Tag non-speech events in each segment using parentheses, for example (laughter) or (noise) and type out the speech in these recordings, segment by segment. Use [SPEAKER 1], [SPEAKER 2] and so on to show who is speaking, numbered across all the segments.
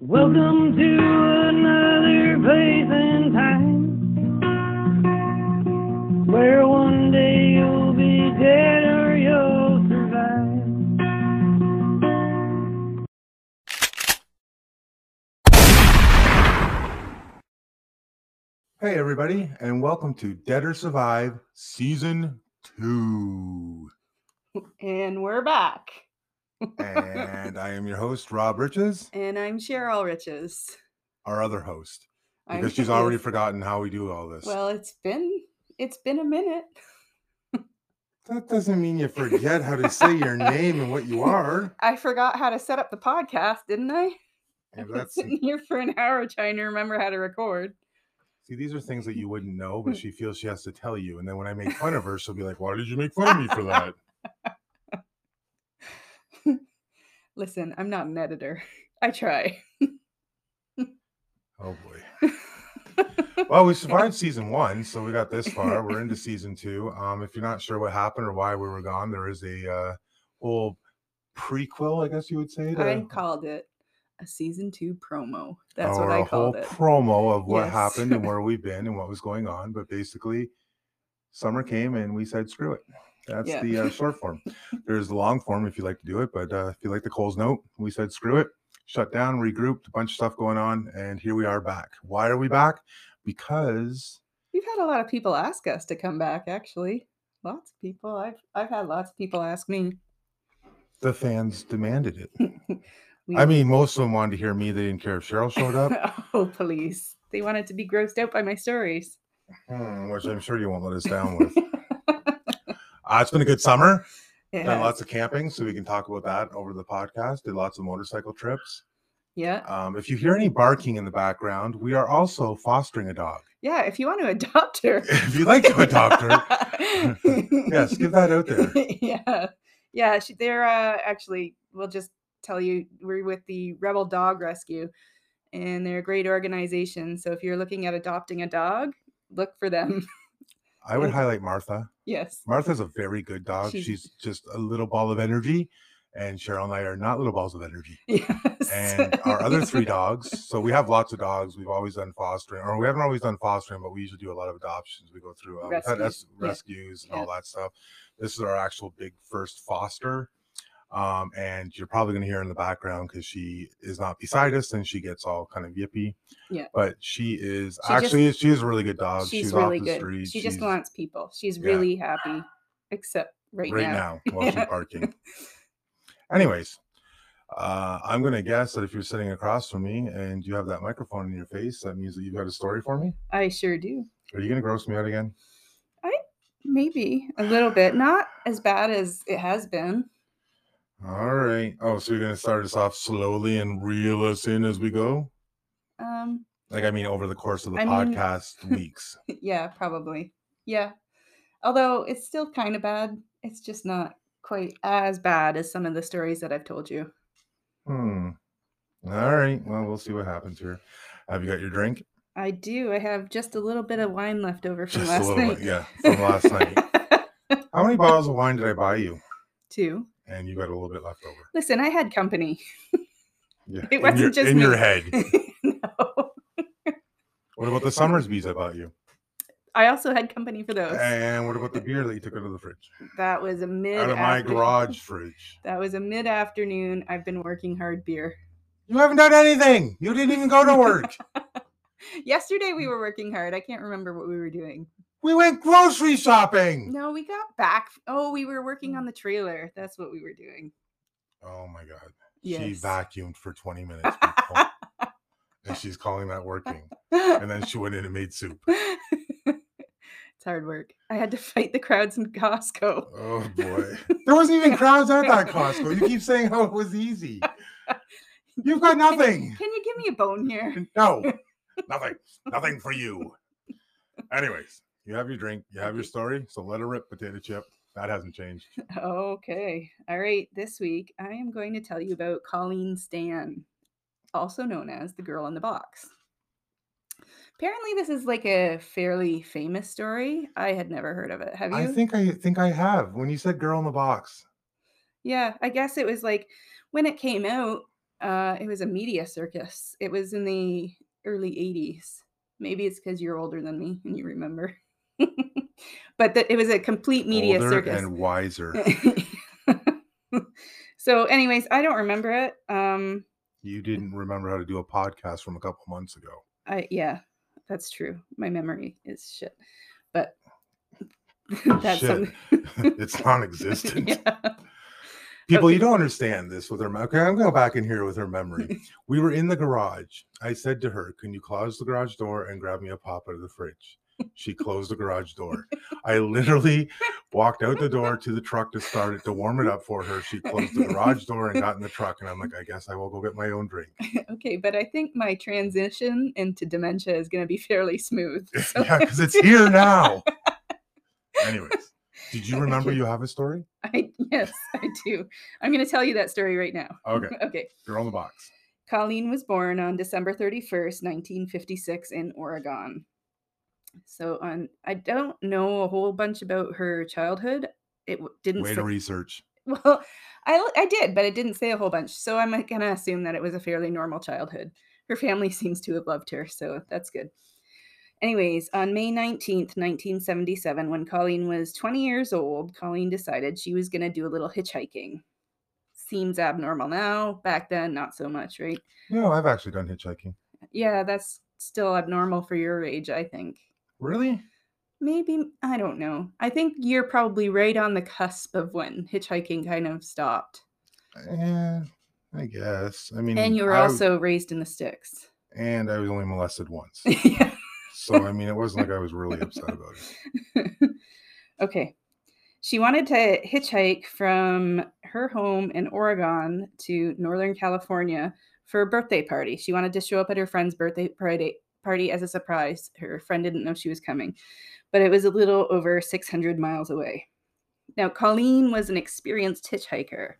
[SPEAKER 1] Welcome to another place and time where one day you'll be dead or you'll survive.
[SPEAKER 2] Hey, everybody, and welcome to Dead or Survive Season 2.
[SPEAKER 3] And we're back.
[SPEAKER 2] And I am your host, Rob Riches,
[SPEAKER 3] And I'm Cheryl Riches.
[SPEAKER 2] our other host,
[SPEAKER 3] I'm
[SPEAKER 2] because she's already forgotten how we do all this.
[SPEAKER 3] Well, it's been it's been a minute.
[SPEAKER 2] that doesn't mean you forget how to say your name and what you are. (laughs)
[SPEAKER 3] I forgot how to set up the podcast, didn't I?
[SPEAKER 2] And
[SPEAKER 3] I've been sitting here for an hour trying to remember how to record.
[SPEAKER 2] see, these are things that you wouldn't know, but (laughs) she feels she has to tell you. And then when I make fun of her, she'll be like, Why did you make fun of me for that? (laughs) (laughs)
[SPEAKER 3] Listen, I'm not an editor. (laughs) I try.
[SPEAKER 2] Oh, boy. (laughs) Well, we survived season one, so we got this far. We're into season two. Um, if you're not sure what happened or why we were gone, there is a uh, whole prequel, I guess you would say.
[SPEAKER 3] I called it a season two promo. That's what I
[SPEAKER 2] a whole
[SPEAKER 3] called it.
[SPEAKER 2] promo of what
[SPEAKER 3] Yes.
[SPEAKER 2] happened and where we've been and what was going on. But basically, summer came and we said, screw it. That's
[SPEAKER 3] Yeah.
[SPEAKER 2] the uh, short form. There's the long form if you like to do it. But uh, if you like the Coles note, we said, screw it. Shut down, regrouped, a bunch of stuff going on. And here we are back. Why are we back? Because
[SPEAKER 3] We've had a lot of people ask us to come back, actually. Lots of people. I've I've had lots of people ask me.
[SPEAKER 2] the fans demanded it. (laughs)
[SPEAKER 3] We-
[SPEAKER 2] I mean, most of them wanted to hear me. They didn't care if Cheryl showed up, (laughs)
[SPEAKER 3] oh, please. They wanted to be grossed out by my stories.
[SPEAKER 2] Hmm, which I'm sure you won't let us down with. (laughs) Uh, it's been a good summer.
[SPEAKER 3] It
[SPEAKER 2] Done lots of camping, so we can talk about that over the podcast. Did lots of motorcycle trips.
[SPEAKER 3] yeah.
[SPEAKER 2] Um, if you hear any barking in the background, we are also fostering a dog.
[SPEAKER 3] Yeah. If you want to adopt her. (laughs)
[SPEAKER 2] If you'd like to adopt her, (laughs) yes, give that out there. (laughs)
[SPEAKER 3] yeah. Yeah. She, they're uh, actually, we'll just tell you, we're with the Rebel Dog Rescue, and they're a great organization. So if you're looking at adopting a dog, look for them.
[SPEAKER 2] I would highlight Martha.
[SPEAKER 3] yes.
[SPEAKER 2] Martha's a very good dog.
[SPEAKER 3] She's-
[SPEAKER 2] She's just a little ball of energy, and Cheryl and I are not little balls of energy. (laughs)
[SPEAKER 3] Yes.
[SPEAKER 2] and our other three (laughs) dogs. So we have lots of dogs. We've always done fostering, or we haven't always done fostering, but we usually do a lot of adoptions. We go through uh,
[SPEAKER 3] Rescues,
[SPEAKER 2] res-
[SPEAKER 3] yeah.
[SPEAKER 2] rescues and all that stuff. This is our actual big first foster. Um, and you're probably going to hear in the background because she is not beside us and she gets all kind of yippy.
[SPEAKER 3] Yeah.
[SPEAKER 2] But she is
[SPEAKER 3] She just-
[SPEAKER 2] actually she is a really good dog.
[SPEAKER 3] She's,
[SPEAKER 2] She's,
[SPEAKER 3] really good.
[SPEAKER 2] street.
[SPEAKER 3] She just wants people. She's
[SPEAKER 2] Yeah.
[SPEAKER 3] really happy, except right, now.
[SPEAKER 2] right
[SPEAKER 3] now.
[SPEAKER 2] now, while she's (laughs) barking. Anyways, uh, I'm gonna guess that if you're sitting across from me and you have that microphone in your face, that means that you've got a story for me.
[SPEAKER 3] I sure do.
[SPEAKER 2] Are you gonna gross me out again?
[SPEAKER 3] I maybe a little bit. Not as bad as it has been.
[SPEAKER 2] All right. Oh, so you're gonna start us off slowly and reel us in as we go?
[SPEAKER 3] Um,
[SPEAKER 2] Like I mean, over the course of the
[SPEAKER 3] I mean- (laughs)
[SPEAKER 2] podcast weeks.
[SPEAKER 3] yeah, probably. Yeah. Although it's still kind of bad. It's just not quite as bad as some of the stories that I've told you.
[SPEAKER 2] Hmm. All right. Well, we'll see what happens here. Have you got your drink?
[SPEAKER 3] I do. I have just a little bit of wine left over from
[SPEAKER 2] Just a
[SPEAKER 3] last
[SPEAKER 2] little
[SPEAKER 3] night.
[SPEAKER 2] bit, yeah, from last night. (laughs) How many bottles of wine did I buy you?
[SPEAKER 3] Two.
[SPEAKER 2] And you got a little bit left over.
[SPEAKER 3] Listen, I had company.
[SPEAKER 2] Yeah. (laughs)
[SPEAKER 3] It
[SPEAKER 2] in
[SPEAKER 3] wasn't
[SPEAKER 2] your,
[SPEAKER 3] just
[SPEAKER 2] in your head. (laughs)
[SPEAKER 3] no.
[SPEAKER 2] What about the Somersbys I bought you?
[SPEAKER 3] I also had company for those.
[SPEAKER 2] And what about the beer that you took out of the fridge?
[SPEAKER 3] That was a mid
[SPEAKER 2] Out of my garage fridge.
[SPEAKER 3] That was a mid afternoon. I've been working hard beer.
[SPEAKER 2] You haven't done anything. You didn't even go to work. (laughs)
[SPEAKER 3] Yesterday we were working hard. I can't remember what we were doing.
[SPEAKER 2] We went grocery shopping.
[SPEAKER 3] No, we got back. Oh, we were working mm. on the trailer. That's what we were doing.
[SPEAKER 2] Oh my god. She vacuumed for 20 minutes. (laughs) and she's calling that working. And then she went in and made soup.
[SPEAKER 3] it's hard work. I had to fight the crowds in Costco.
[SPEAKER 2] Oh boy. There wasn't even (laughs) crowds at that Costco. You keep saying how it was easy. You've got
[SPEAKER 3] Can
[SPEAKER 2] nothing.
[SPEAKER 3] Can you give me a bone here?
[SPEAKER 2] No, (laughs) nothing. Nothing for you. Anyways, you have your drink, you have your story. So let her rip, potato chip. That hasn't changed.
[SPEAKER 3] Okay. All right. This week, I am going to tell you about Colleen Stan, also known as the girl in the box. Apparently, this is like a fairly famous story. I had never heard of it. Have you?
[SPEAKER 2] I think I think I have. When you said girl in the box.
[SPEAKER 3] Yeah, I guess it was like when it came out, Uh, it was a media circus. It was in the early 80s. Maybe it's because you're older than me and you remember. But the, it was a complete media
[SPEAKER 2] Older
[SPEAKER 3] circus.
[SPEAKER 2] and wiser. (laughs)
[SPEAKER 3] so, anyways, I don't remember it. Um,
[SPEAKER 2] You didn't remember how to do a podcast from a couple months ago.
[SPEAKER 3] I yeah, that's true. My memory is shit. But (laughs) that's
[SPEAKER 2] Shit. (laughs) it's non-existent.
[SPEAKER 3] yeah.
[SPEAKER 2] People, you don't understand this with her. Okay, I'm going to go back in here with her memory. We were in the garage. I said to her, "Can you close the garage door and grab me a pop out of the fridge?" She closed the garage door. I literally walked out the door to the truck to start it to warm it up for her. She closed the garage door and got in the truck, and I'm like, "I guess I will go get my own drink." (laughs)
[SPEAKER 3] Okay, but I think my transition into dementia is going to be fairly smooth. (laughs) So-
[SPEAKER 2] yeah, because it's here (laughs) now. Anyways, did you remember you have a story?
[SPEAKER 3] I yes, I do. I'm going to tell you that story right now.
[SPEAKER 2] Okay.
[SPEAKER 3] Okay.
[SPEAKER 2] Girl in the box.
[SPEAKER 3] Colleen was born on December 31st, 1956 in Oregon. So on I don't know a whole bunch about her childhood. It didn't
[SPEAKER 2] Way
[SPEAKER 3] say,
[SPEAKER 2] to research. (laughs)
[SPEAKER 3] Well, I I did, but it didn't say a whole bunch. So I'm going to assume that it was a fairly normal childhood. Her family (laughs) seems to have loved her, so that's good. Anyways, on May 19th, 1977, when Colleen was 20 years old, Colleen decided she was going to do a little hitchhiking. Seems abnormal now. Back then, not so much, right?
[SPEAKER 2] No, I've actually done hitchhiking.
[SPEAKER 3] Yeah, that's still abnormal for your age, I think.
[SPEAKER 2] Really?
[SPEAKER 3] Maybe, I don't know. I think you're probably right on the cusp of when hitchhiking kind of stopped.
[SPEAKER 2] Yeah, I guess. I mean,
[SPEAKER 3] And you were
[SPEAKER 2] I-
[SPEAKER 3] also raised in the sticks.
[SPEAKER 2] and I was only molested once. (laughs)
[SPEAKER 3] yeah.
[SPEAKER 2] So I mean, it wasn't like I was really upset about it. (laughs)
[SPEAKER 3] okay. She wanted to hitchhike from her home in Oregon to Northern California for a birthday party. She wanted to show up at her friend's birthday party party as a surprise. Her friend didn't know she was coming, but it was a little over 600 miles away. Now, Colleen was an experienced hitchhiker,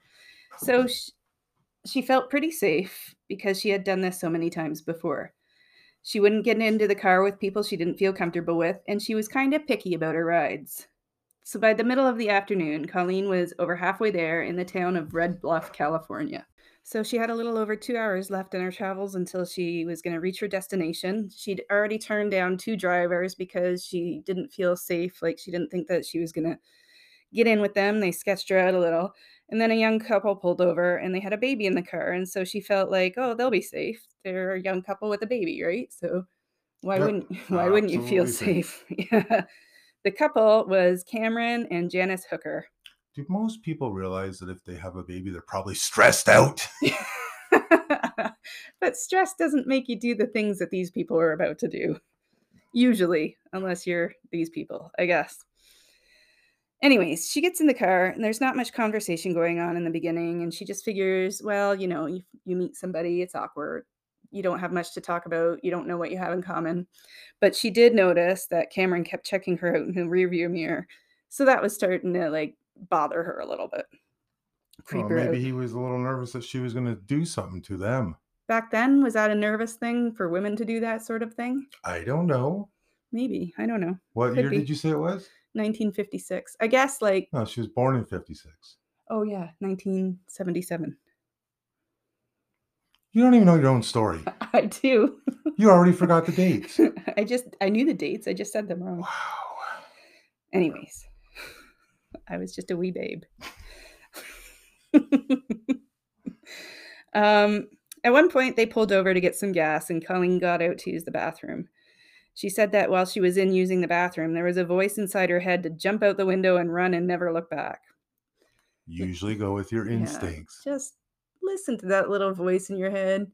[SPEAKER 3] so she, she felt pretty safe because she had done this so many times before. She wouldn't get into the car with people she didn't feel comfortable with, and she was kind of picky about her rides. So by the middle of the afternoon, Colleen was over halfway there in the town of Red Bluff, California. So she had a little over two hours left in her travels until she was going to reach her destination. She'd already turned down two drivers because she didn't feel safe. Like she didn't think that she was going to get in with them. They sketched her out a little. And then a young couple pulled over and they had a baby in the car. And so she felt like, oh, they'll be safe. They're a young couple with a baby, right? So why
[SPEAKER 2] Yep,
[SPEAKER 3] wouldn't (laughs) why wouldn't you feel safe? (laughs) yeah. The couple was Cameron and Janice Hooker.
[SPEAKER 2] Do most people realize that if they have a baby, they're probably stressed out? (laughs)
[SPEAKER 3] but stress doesn't make you do the things that these people are about to do. Usually, unless you're these people, I guess. Anyways, she gets in the car and there's not much conversation going on in the beginning. And she just figures, well, you know, you, you meet somebody, it's awkward. You don't have much to talk about. You don't know what you have in common. But she did notice that Cameron kept checking her out in the rearview mirror. So that was starting to like bother her a little bit. Out.
[SPEAKER 2] maybe he was a little nervous that she was going to do something to them.
[SPEAKER 3] back then was that a nervous thing for women to do that sort of thing
[SPEAKER 2] I don't know.
[SPEAKER 3] maybe i don't know
[SPEAKER 2] What
[SPEAKER 3] Could
[SPEAKER 2] year
[SPEAKER 3] be.
[SPEAKER 2] did you say it was?
[SPEAKER 3] 1956 i guess like
[SPEAKER 2] No, she was born in 56.
[SPEAKER 3] oh yeah 1977
[SPEAKER 2] You don't even know your own story. (laughs)
[SPEAKER 3] i do
[SPEAKER 2] You already forgot the dates. (laughs)
[SPEAKER 3] i just i knew the dates i just said them wrong
[SPEAKER 2] Wow.
[SPEAKER 3] anyways i was just a wee babe (laughs) um at one point they pulled over to get some gas and colleen got out to use the bathroom she said that while she was in using the bathroom there was a voice inside her head to jump out the window and run and never look back
[SPEAKER 2] Usually go with your
[SPEAKER 3] Yeah,
[SPEAKER 2] instincts.
[SPEAKER 3] just listen to that little voice in your head.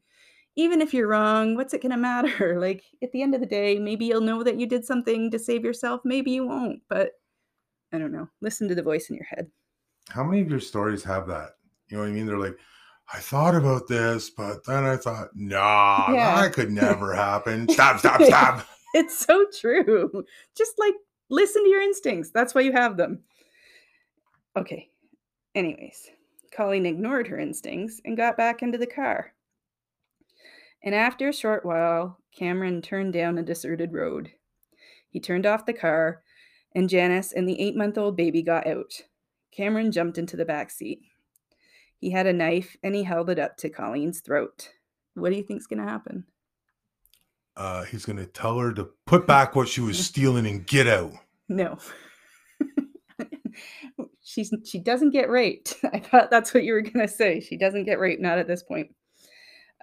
[SPEAKER 3] Even if you're wrong, what's it going to matter? (laughs) Like at the end of the day, maybe you'll know that you did something to save yourself. Maybe you won't, but I don't know. Listen to the voice in your head.
[SPEAKER 2] How many of your stories have that? You know what I mean? They're like, I thought about this, but then I thought, nah,
[SPEAKER 3] Yeah.
[SPEAKER 2] that could never (laughs) happen. Stop, stop, stop. (laughs)
[SPEAKER 3] It's so true. Just like listen to your instincts. That's why you have them. Okay. Anyways, Colleen ignored her instincts and got back into the car. And after a short while, Cameron turned down a deserted road. He turned off the car, and Janice and the eight month old baby got out. Cameron jumped into the back seat. He had a knife and he held it up to Colleen's throat. What do you think's going to happen?
[SPEAKER 2] Uh, he's gonna tell her to put back what she was (laughs) stealing and get out.
[SPEAKER 3] No. (laughs) She's she doesn't get raped. (laughs) I thought that's what you were going to say. She doesn't get raped not at this point.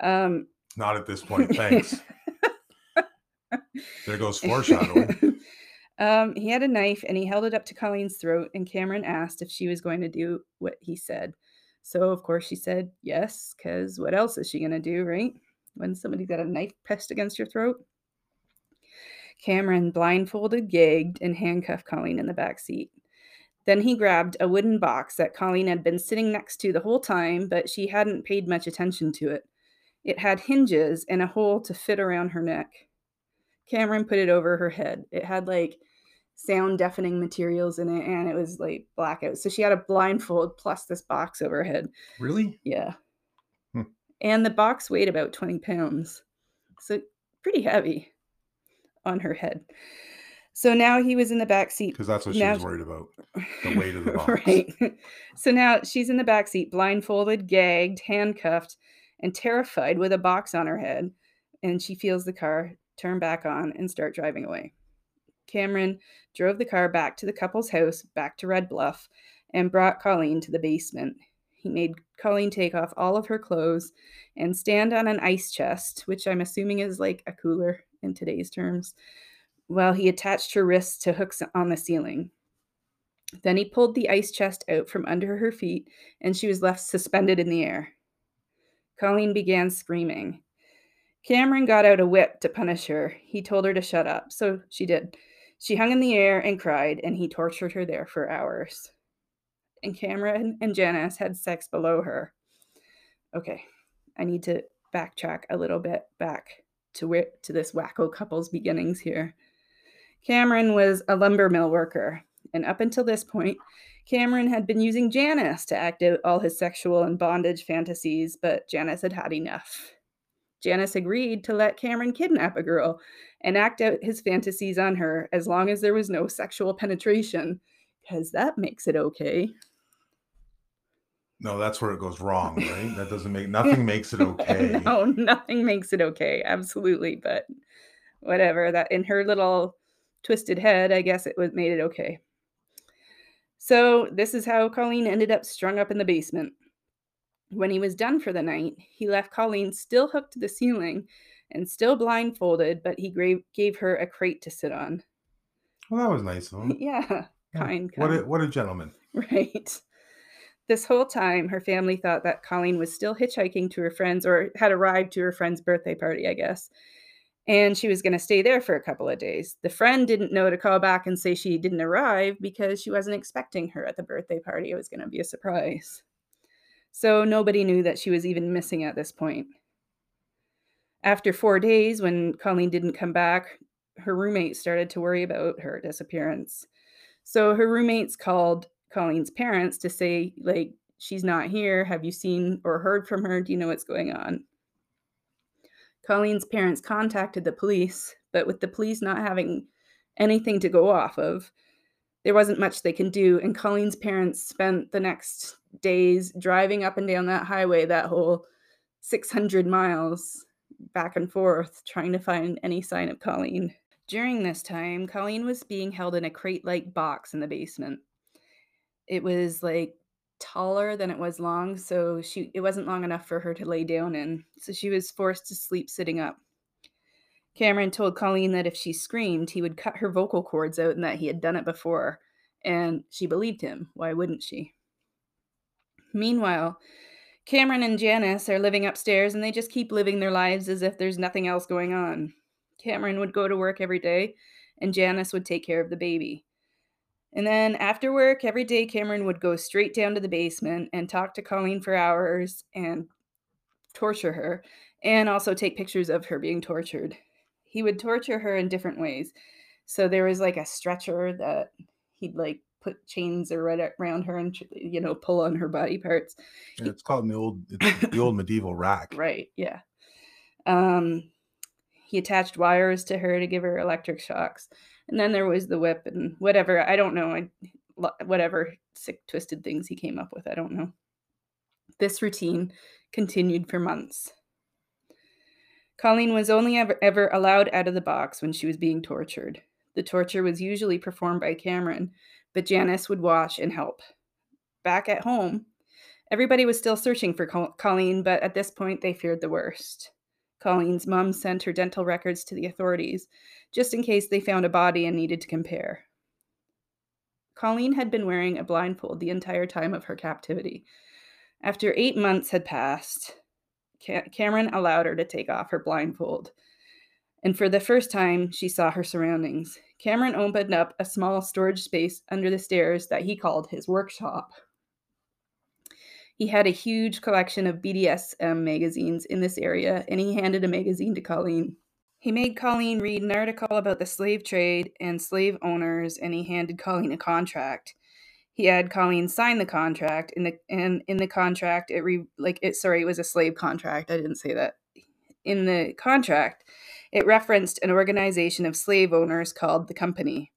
[SPEAKER 3] Um
[SPEAKER 2] Not at this point. Thanks. there goes foreshadowing.
[SPEAKER 3] Um, he had a knife and he held it up to Colleen's throat, and Cameron asked if she was going to do what he said. So, of course, she said yes, because what else is she going to do, right? When somebody's got a knife pressed against your throat? Cameron blindfolded, gagged, and handcuffed Colleen in the back seat. Then he grabbed a wooden box that Colleen had been sitting next to the whole time, but she hadn't paid much attention to it. It had hinges and a hole to fit around her neck. Cameron put it over her head. It had like sound deafening materials in it and it was like blackout. So she had a blindfold plus this box over her head.
[SPEAKER 2] really?
[SPEAKER 3] Yeah.
[SPEAKER 2] Hmm.
[SPEAKER 3] And the box weighed about 20 pounds. So pretty heavy on her head. So now he was in the back seat.
[SPEAKER 2] Because that's what she
[SPEAKER 3] Now-
[SPEAKER 2] was worried about. The (laughs) weight of the box.
[SPEAKER 3] right. So now she's in the back seat, blindfolded, gagged, handcuffed, and terrified with a box on her head. And she feels the car turn back on and start driving away. Cameron drove the car back to the couple's house, back to Red Bluff, and brought Colleen to the basement. He made Colleen take off all of her clothes and stand on an ice chest, which I'm assuming is like a cooler in today's terms, while he attached her wrists to hooks on the ceiling. Then he pulled the ice chest out from under her feet, and she was left suspended in the air. Colleen began screaming. Cameron got out a whip to punish her. He told her to shut up, so she did. She hung in the air and cried, and he tortured her there for hours. And Cameron and Janice had sex below her. Okay, I need to backtrack a little bit back to where to this wacko couple's beginnings here. Cameron was a lumber mill worker, and up until this point, Cameron had been using Janice to act out all his sexual and bondage fantasies, but Janice had had enough. Janice agreed to let Cameron kidnap a girl and act out his fantasies on her as long as there was no sexual penetration, because that makes it okay.
[SPEAKER 2] No, that's where it goes wrong, right? That (laughs) doesn't make nothing makes it okay. (laughs)
[SPEAKER 3] no, nothing makes it okay. Absolutely, but whatever. That in her little twisted head, I guess it was made it okay. So this is how Colleen ended up strung up in the basement. When he was done for the night, he left Colleen still hooked to the ceiling and still blindfolded, but he gra- gave her a crate to sit on.
[SPEAKER 2] Well, that was nice of him. (laughs)
[SPEAKER 3] Yeah,
[SPEAKER 2] Yeah.
[SPEAKER 3] kind,
[SPEAKER 2] What a
[SPEAKER 3] kind.
[SPEAKER 2] what a gentleman. (laughs)
[SPEAKER 3] Right. This whole time, her family thought that Colleen was still hitchhiking to her friend's or had arrived to her friend's birthday party, I guess. And she was going to stay there for a couple of days. The friend didn't know to call back and say she didn't arrive because she wasn't expecting her at the birthday party. It was going to be a surprise. So nobody knew that she was even missing at this point. After four days, when Colleen didn't come back, her roommate started to worry about her disappearance. So her roommates called Colleen's parents to say, like, she's not here. Have you seen or heard from her? Do you know what's going on? Colleen's parents contacted the police, but with the police not having anything to go off of, there wasn't much they can do. And Colleen's parents spent the next days driving up and down that highway, that whole 600 miles back and forth, trying to find any sign of Colleen. During this time, Colleen was being held in a crate like box in the basement. It was like taller than it was long, so she it wasn't long enough for her to lay down in. So she was forced to sleep sitting up. Cameron told Colleen that if she screamed, he would cut her vocal cords out and that he had done it before. And she believed him. Why wouldn't she? Meanwhile, Cameron and Janice are living upstairs and they just keep living their lives as if there's nothing else going on. Cameron would go to work every day and Janice would take care of the baby. And then after work, every day, Cameron would go straight down to the basement and talk to Colleen for hours and torture her, and also take pictures of her being tortured. He would torture her in different ways. So there was like a stretcher that he'd like put chains around her and you know pull on her body parts.
[SPEAKER 2] Yeah, it's called the old it's the old (coughs) medieval rack.
[SPEAKER 3] Right. Yeah. Um, he attached wires to her to give her electric shocks, and then there was the whip and whatever. I don't know. I whatever sick twisted things he came up with. I don't know. This routine continued for months. Colleen was only ever, ever allowed out of the box when she was being tortured. The torture was usually performed by Cameron, but Janice would watch and help. Back at home, everybody was still searching for Col- Colleen, but at this point they feared the worst. Colleen's mom sent her dental records to the authorities, just in case they found a body and needed to compare. Colleen had been wearing a blindfold the entire time of her captivity. After eight months had passed, Ca- Cameron allowed her to take off her blindfold. And for the first time, she saw her surroundings. Cameron opened up a small storage space under the stairs that he called his workshop. He had a huge collection of BDSM magazines in this area, and he handed a magazine to Colleen. He made Colleen read an article about the slave trade and slave owners, and he handed Colleen a contract. He had Colleen sign the contract, in the and in the contract, it re, like it. Sorry, it was a slave contract. I didn't say that. In the contract, it referenced an organization of slave owners called the Company.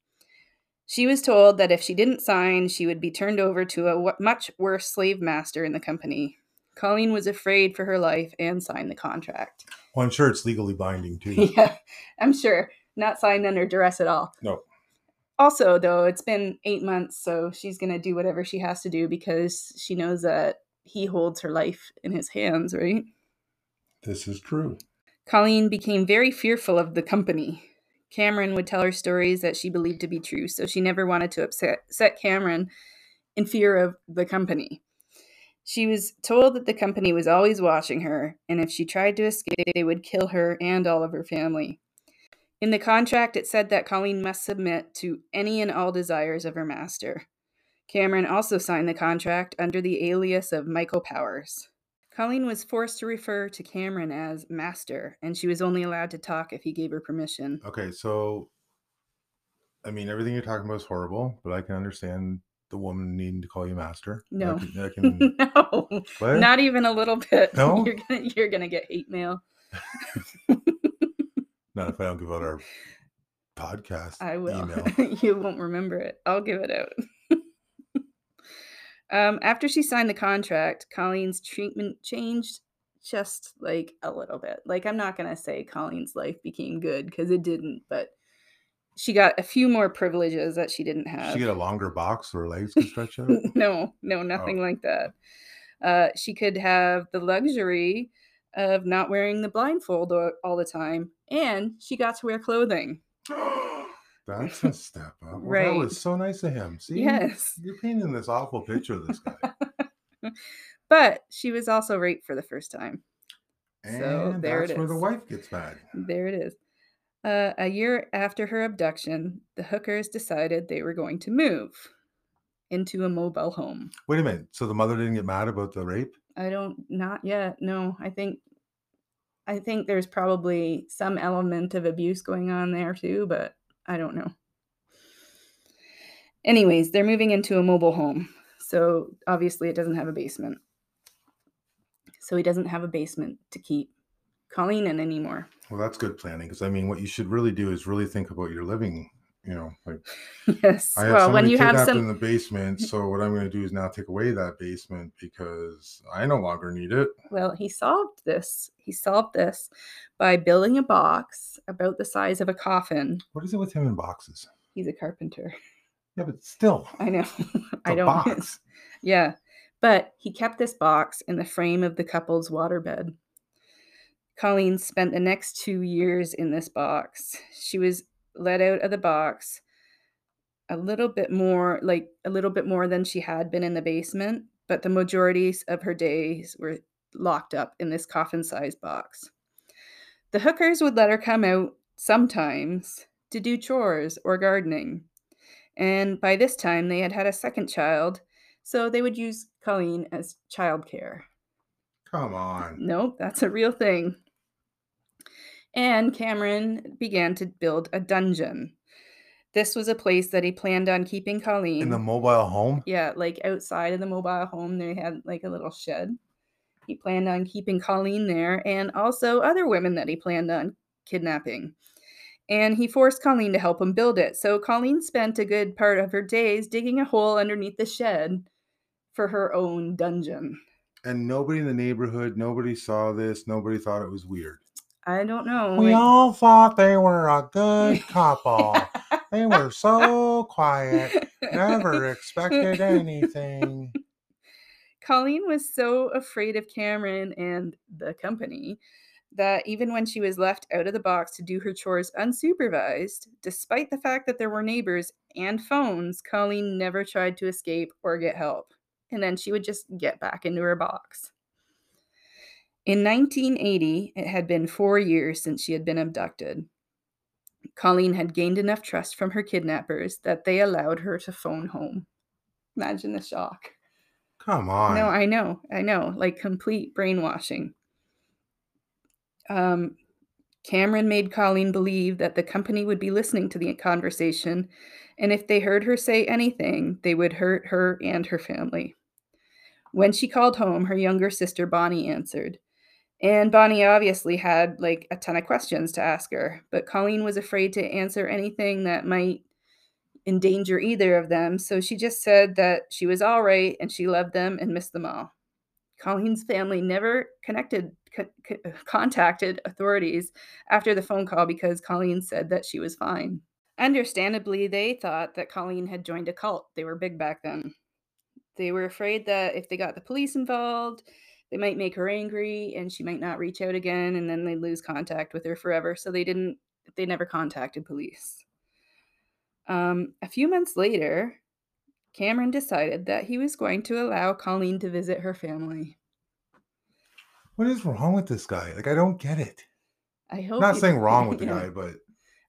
[SPEAKER 3] She was told that if she didn't sign, she would be turned over to a much worse slave master in the company. Colleen was afraid for her life and signed the contract.
[SPEAKER 2] Well, I'm sure it's legally binding too. (laughs)
[SPEAKER 3] yeah, I'm sure. Not signed under duress at all.
[SPEAKER 2] No.
[SPEAKER 3] Also, though, it's been eight months, so she's going to do whatever she has to do because she knows that he holds her life in his hands, right?
[SPEAKER 2] This is true.
[SPEAKER 3] Colleen became very fearful of the company. Cameron would tell her stories that she believed to be true, so she never wanted to upset, upset Cameron in fear of the company. She was told that the company was always watching her, and if she tried to escape, they would kill her and all of her family. In the contract, it said that Colleen must submit to any and all desires of her master. Cameron also signed the contract under the alias of Michael Powers. Colleen was forced to refer to Cameron as master, and she was only allowed to talk if he gave her permission.
[SPEAKER 2] Okay, so I mean, everything you're talking about is horrible, but I can understand the woman needing to call you master. I
[SPEAKER 3] No.
[SPEAKER 2] can, I (laughs) can
[SPEAKER 3] no,
[SPEAKER 2] what?
[SPEAKER 3] not even a little bit.
[SPEAKER 2] No? (laughs)
[SPEAKER 3] You're gonna, you're gonna get hate mail. (laughs)
[SPEAKER 2] Not if I don't give out our podcast
[SPEAKER 3] I will.
[SPEAKER 2] email. (laughs)
[SPEAKER 3] you won't remember it. I'll give it out. (laughs) um, after she signed the contract, Colleen's treatment changed just like a little bit. Like, I'm not going to say Colleen's life became good because it didn't, but she got a few more privileges that she didn't have.
[SPEAKER 2] She get a longer box her legs can stretch out. (laughs)
[SPEAKER 3] no, no, nothing like that. Uh, she could have the luxury of not wearing the blindfold all, the time, and she got to wear clothing. (gasps)
[SPEAKER 2] That's a step up. Well,
[SPEAKER 3] Right.
[SPEAKER 2] That was so nice of him. See,
[SPEAKER 3] Yes.
[SPEAKER 2] you're painting this awful picture of this guy. (laughs)
[SPEAKER 3] But she was also raped for the first time.
[SPEAKER 2] And
[SPEAKER 3] So, there it
[SPEAKER 2] that's where the wife gets mad.
[SPEAKER 3] There it is. Uh, a year after her abduction, the hookers decided they were going to move into a mobile home.
[SPEAKER 2] Wait a minute. So the mother didn't get mad about the rape?
[SPEAKER 3] I don't, not yet. No, I think, I think there's probably some element of abuse going on there too, but I don't know. Anyways, they're moving into a mobile home. So obviously it doesn't have a basement. So he doesn't have a basement to keep Colleen in anymore.
[SPEAKER 2] Well, that's good planning because I mean, what you should really do is really think about your living. You know, like
[SPEAKER 3] yes.
[SPEAKER 2] I have
[SPEAKER 3] Well, when you have some
[SPEAKER 2] in the basement, so what I'm going to do is now take away that basement because I no longer need it.
[SPEAKER 3] Well, he solved this. He solved this by building a box about the size of a coffin.
[SPEAKER 2] What is it with him in boxes?
[SPEAKER 3] He's a carpenter.
[SPEAKER 2] Yeah, but still,
[SPEAKER 3] I know. (laughs) I don't. (laughs)
[SPEAKER 2] box.
[SPEAKER 3] Yeah. But he kept this box in the frame of the couple's waterbed. Colleen spent the next two years in this box. She was let out of the box a little bit more, like a little bit more than she had been in the basement, but the majorities of her days were locked up in this coffin sized box. The hookers would let her come out sometimes to do chores or gardening. And by this time, they had had a second child, so they would use Colleen as childcare.
[SPEAKER 2] come on.
[SPEAKER 3] Nope, that's a real thing. And Cameron began to build a dungeon. This was a place that he planned on keeping Colleen.
[SPEAKER 2] In the mobile home?
[SPEAKER 3] yeah, like outside of the mobile home, they had like a little shed. He planned on keeping Colleen there and also other women that he planned on kidnapping. And he forced Colleen to help him build it. So Colleen spent a good part of her days digging a hole underneath the shed for her own dungeon.
[SPEAKER 2] And nobody in the neighborhood, nobody saw this, nobody thought it was weird.
[SPEAKER 3] I don't know.
[SPEAKER 2] We
[SPEAKER 3] like-
[SPEAKER 2] all thought they were a good (laughs) couple. they were so (laughs) quiet, never expected anything.
[SPEAKER 3] Colleen was so afraid of Cameron and the company that even when she was left out of the box to do her chores unsupervised, despite the fact that there were neighbors and phones, Colleen never tried to escape or get help. And then she would just get back into her box. In 1980, it had been four years since she had been abducted. Colleen had gained enough trust from her kidnappers that they allowed her to phone home. Imagine the shock.
[SPEAKER 2] Come on.
[SPEAKER 3] No, I know, I know, like complete brainwashing. Um, Cameron made Colleen believe that the company would be listening to the conversation, and if they heard her say anything, they would hurt her and her family. When she called home, her younger sister Bonnie answered. And Bonnie obviously had like a ton of questions to ask her, but Colleen was afraid to answer anything that might endanger either of them, so she just said that she was all right and she loved them and missed them all. Colleen's family never connected co- co- (laughs) contacted authorities after the phone call because Colleen said that she was fine. Understandably, they thought that Colleen had joined a cult. They were big back then. They were afraid that if they got the police involved, they might make her angry and she might not reach out again and then they'd lose contact with her forever. So they didn't they never contacted police. Um, a few months later, Cameron decided that he was going to allow Colleen to visit her family.
[SPEAKER 2] What is wrong with this guy? Like, I don't get it.
[SPEAKER 3] I hope
[SPEAKER 2] not saying wrong with the
[SPEAKER 3] yeah. (laughs)
[SPEAKER 2] guy, but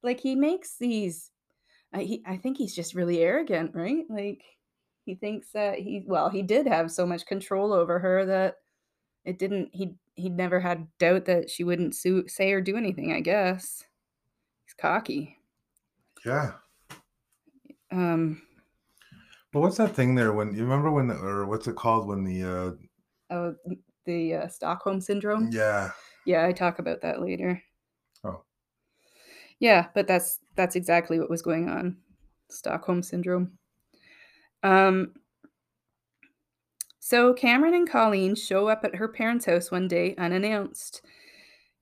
[SPEAKER 3] Like he makes these. I he, I think he's just really arrogant, right? Like he thinks that he well he did have so much control over her that it didn't he he'd never had doubt that she wouldn't sue, say or do anything. I guess he's cocky.
[SPEAKER 2] yeah.
[SPEAKER 3] Um.
[SPEAKER 2] But what's that thing there when you remember when the or what's it called when the uh
[SPEAKER 3] Oh, the uh, Stockholm syndrome.
[SPEAKER 2] yeah
[SPEAKER 3] Yeah, I talk about that later.
[SPEAKER 2] Oh.
[SPEAKER 3] Yeah, but that's that's exactly what was going on. Stockholm syndrome. Um so Cameron and Colleen show up at her parents' house one day unannounced.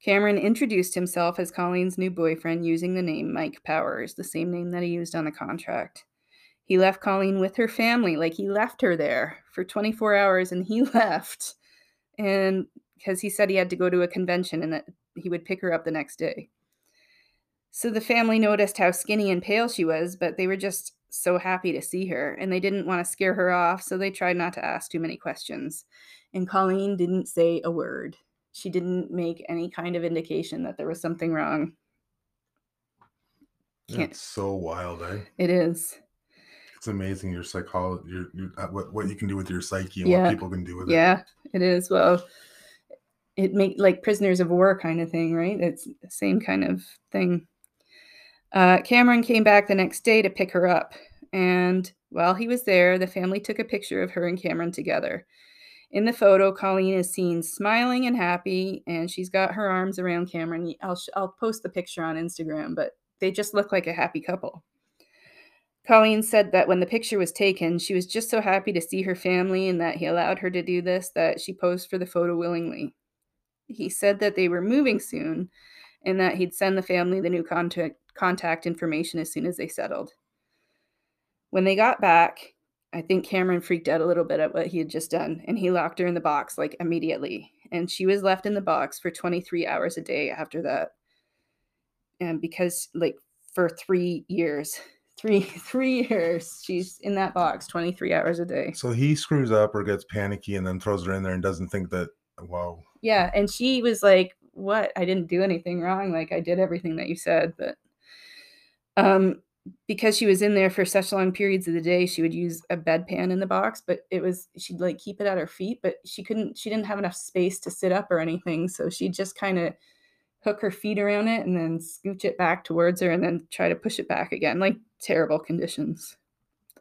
[SPEAKER 3] Cameron introduced himself as Colleen's new boyfriend using the name Mike Powers, the same name that he used on the contract. He left Colleen with her family, like he left her there for 24 hours and he (laughs) left. And because he said he had to go to a convention and that he would pick her up the next day. So the family noticed how skinny and pale she was, but they were just so happy to see her and they didn't want to scare her off, so they tried not to ask too many questions. And Colleen didn't say a word. She didn't make any kind of indication that there was something wrong. Can't-
[SPEAKER 2] it's so wild eh
[SPEAKER 3] It is.
[SPEAKER 2] it's amazing your psychology your, your uh, what, what you can do with your psyche and
[SPEAKER 3] Yeah.
[SPEAKER 2] what people can do with it
[SPEAKER 3] Yeah, it is. Well, it make like prisoners of war kind of thing, right? It's the same kind of thing. Uh, Cameron came back the next day to pick her up, and while he was there, the family took a picture of her and Cameron together. In the photo, Colleen is seen smiling and happy, and she's got her arms around Cameron. I'll I'll post the picture on Instagram, but they just look like a happy couple. Colleen said that when the picture was taken, she was just so happy to see her family and that he allowed her to do this that she posed for the photo willingly. He said that they were moving soon and that he'd send the family the new contact contact information as soon as they settled. When they got back, I think Cameron freaked out a little bit at what he had just done and he locked her in the box like immediately. And she was left in the box for 23 hours a day after that. And because like for 3 years, (laughs) three three years she's in that box 23 hours a day
[SPEAKER 2] so he screws up or gets panicky and then throws her in there and doesn't think that wow
[SPEAKER 3] yeah and she was like what i didn't do anything wrong like i did everything that you said but um because she was in there for such long periods of the day she would use a bedpan in the box but it was she'd like keep it at her feet but she couldn't she didn't have enough space to sit up or anything so she'd just kind of hook her feet around it and then scooch it back towards her and then try to push it back again like terrible conditions.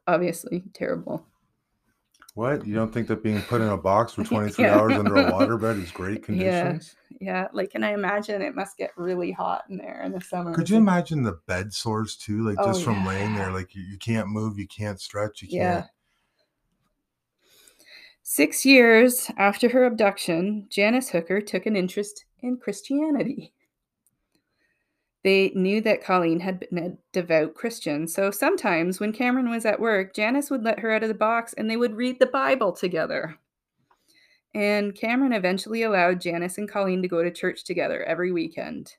[SPEAKER 3] Obviously terrible
[SPEAKER 2] what you don't think that being put in a box for (laughs) 23
[SPEAKER 3] Yeah.
[SPEAKER 2] hours under a waterbed is great (laughs) conditions
[SPEAKER 3] yeah yeah. like can i imagine it must get really hot in there in the summer
[SPEAKER 2] could you imagine the bed sores too like
[SPEAKER 3] Oh,
[SPEAKER 2] just from laying there like you, you can't move you can't stretch you
[SPEAKER 3] Yeah.
[SPEAKER 2] can't
[SPEAKER 3] Six years after her abduction, Janice Hooker took an interest in Christianity. They knew that Colleen had been a devout Christian, so sometimes when Cameron was at work, Janice would let her out of the box and they would read the Bible together. And Cameron eventually allowed Janice and Colleen to go to church together every weekend.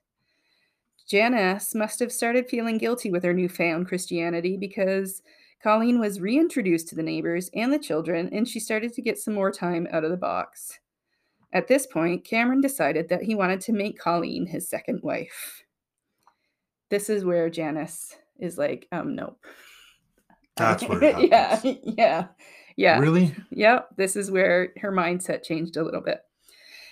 [SPEAKER 3] Janice must have started feeling guilty with her newfound Christianity because Colleen was reintroduced to the neighbors and the children, and she started to get some more time out of the box. At this point, Cameron decided that he wanted to make Colleen his second wife. This is where Janice is like, um, nope.
[SPEAKER 2] That's where it (laughs)
[SPEAKER 3] yeah, yeah, yeah.
[SPEAKER 2] Really?
[SPEAKER 3] Yep, this is where her mindset changed a little bit.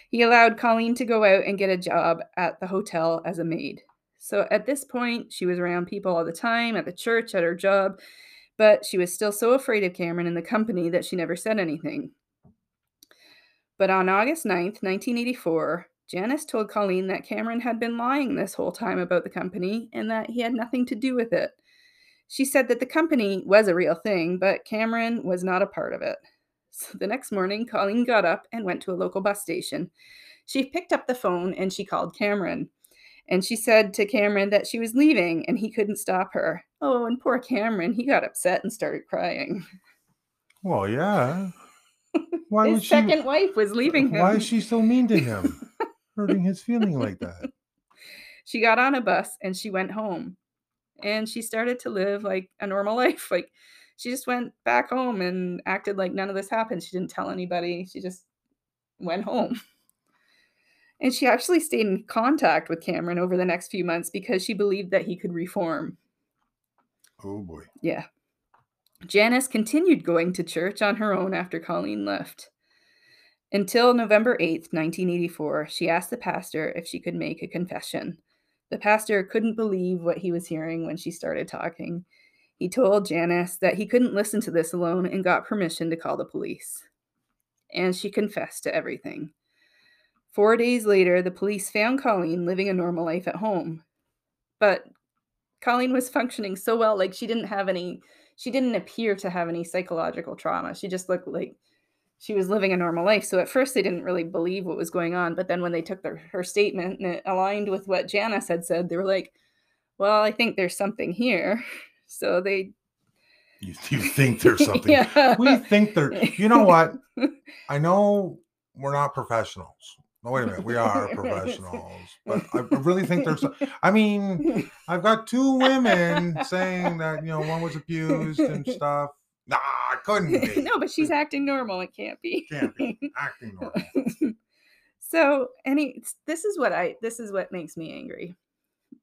[SPEAKER 3] He allowed Colleen to go out and get a job at the hotel as a maid. So at this point, she was around people all the time, at the church, at her job, but she was still so afraid of Cameron and the company that she never said anything. But on August 9th, 1984, Janice told Colleen that Cameron had been lying this whole time about the company and that he had nothing to do with it. She said that the company was a real thing, but Cameron was not a part of it. (laughs) So the next morning, Colleen got up and went to a local bus station. She picked up the phone and she called Cameron. And she said to Cameron that she was leaving and he couldn't stop her. Oh, and poor Cameron, he got upset and started crying.
[SPEAKER 2] Well, yeah. (laughs) Why
[SPEAKER 3] His
[SPEAKER 2] would she?
[SPEAKER 3] second wife was leaving him.
[SPEAKER 2] Why is she so mean to him? (laughs) Hurting his feeling like (laughs) that.
[SPEAKER 3] she got on a bus and she went home and she started to live like a normal (laughs) life like she just went back home and acted like none of this happened. She didn't tell anybody she just went home. And she actually stayed in contact with cameron over the next few months because she believed that he could reform.
[SPEAKER 2] Oh boy.
[SPEAKER 3] yeah. Janice continued going to church on her own after colleen left until november 8, 1984 she asked the pastor if she could make a confession the pastor couldn't believe what he was hearing when she started talking. He told Janice that he couldn't listen to this alone and got permission to call the police. And she confessed to everything. Four days later, the police found Colleen living a normal life at home. But Colleen was functioning so well, like she didn't have any, she didn't appear to have any psychological trauma. She just looked like she was living a normal life. So at first they didn't really believe what was going on, but then when they took their, her statement and it aligned with what Janice had said, they were like, "Well, I think there's something here." (laughs) So they,
[SPEAKER 2] You, you think there's (laughs) something?
[SPEAKER 3] yeah,
[SPEAKER 2] We think there. You know what? (laughs) I know we're not professionals. No, wait a minute. We are professionals, but I really think there's. some- I mean, I've got two women saying that you know one was abused and stuff. Nah, it couldn't be. (laughs)
[SPEAKER 3] no, but she's acting normal. It can't be.
[SPEAKER 2] Can't be acting normal. (laughs)
[SPEAKER 3] so any this is what i this is what makes me angry